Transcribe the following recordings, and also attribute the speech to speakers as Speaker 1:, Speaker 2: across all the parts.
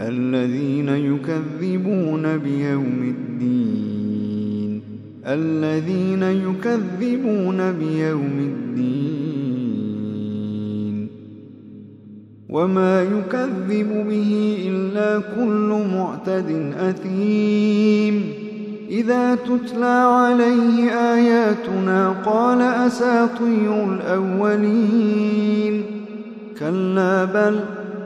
Speaker 1: الذين يكذبون بيوم الدين. الذين يكذبون بيوم الدين. وما يكذب به إلا كل معتد أثيم. إذا تتلى عليه آياتنا قال أساطير الأولين. كلا بل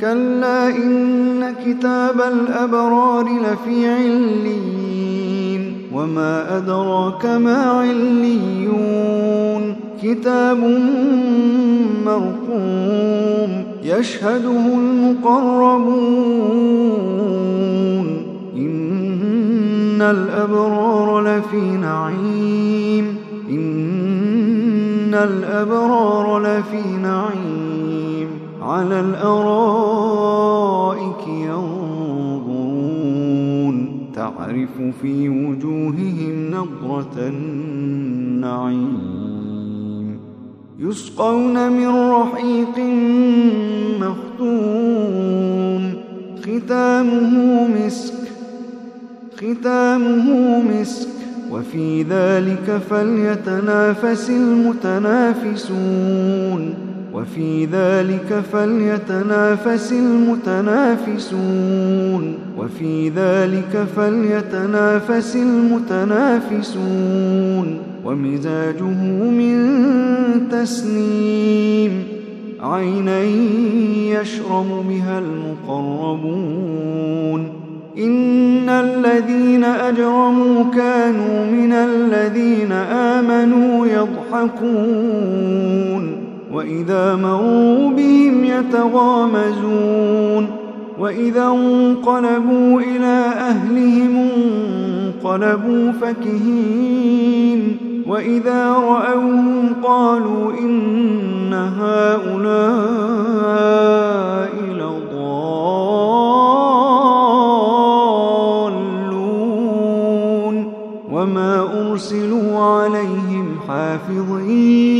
Speaker 1: كلا إن كتاب الأبرار لفي عليين وما أدراك ما عليون كتاب مرقوم يشهده المقربون إن الأبرار لفي نعيم إن الأبرار لفي نعيم على الأرائك ينظرون. تعرف في وجوههم نظرة النعيم. يسقون من رحيق مختوم ختامه مسك. ختامه مسك. وفي ذلك فليتنافس المتنافسون. وفي ذلك فليتنافس المتنافسون. وفي ذلك فليتنافس المتنافسون. ومزاجه من تسنيم. عينا يشرب بها المقربون. إن الذين أجرموا كانوا من الذين آمنوا يضحكون. وإذا مروا بهم يتغامزون وإذا انقلبوا إلى أهلهم انقلبوا فكهين وإذا رأوهم قالوا إن هؤلاء لضالون وما أرسلوا عليهم حافظين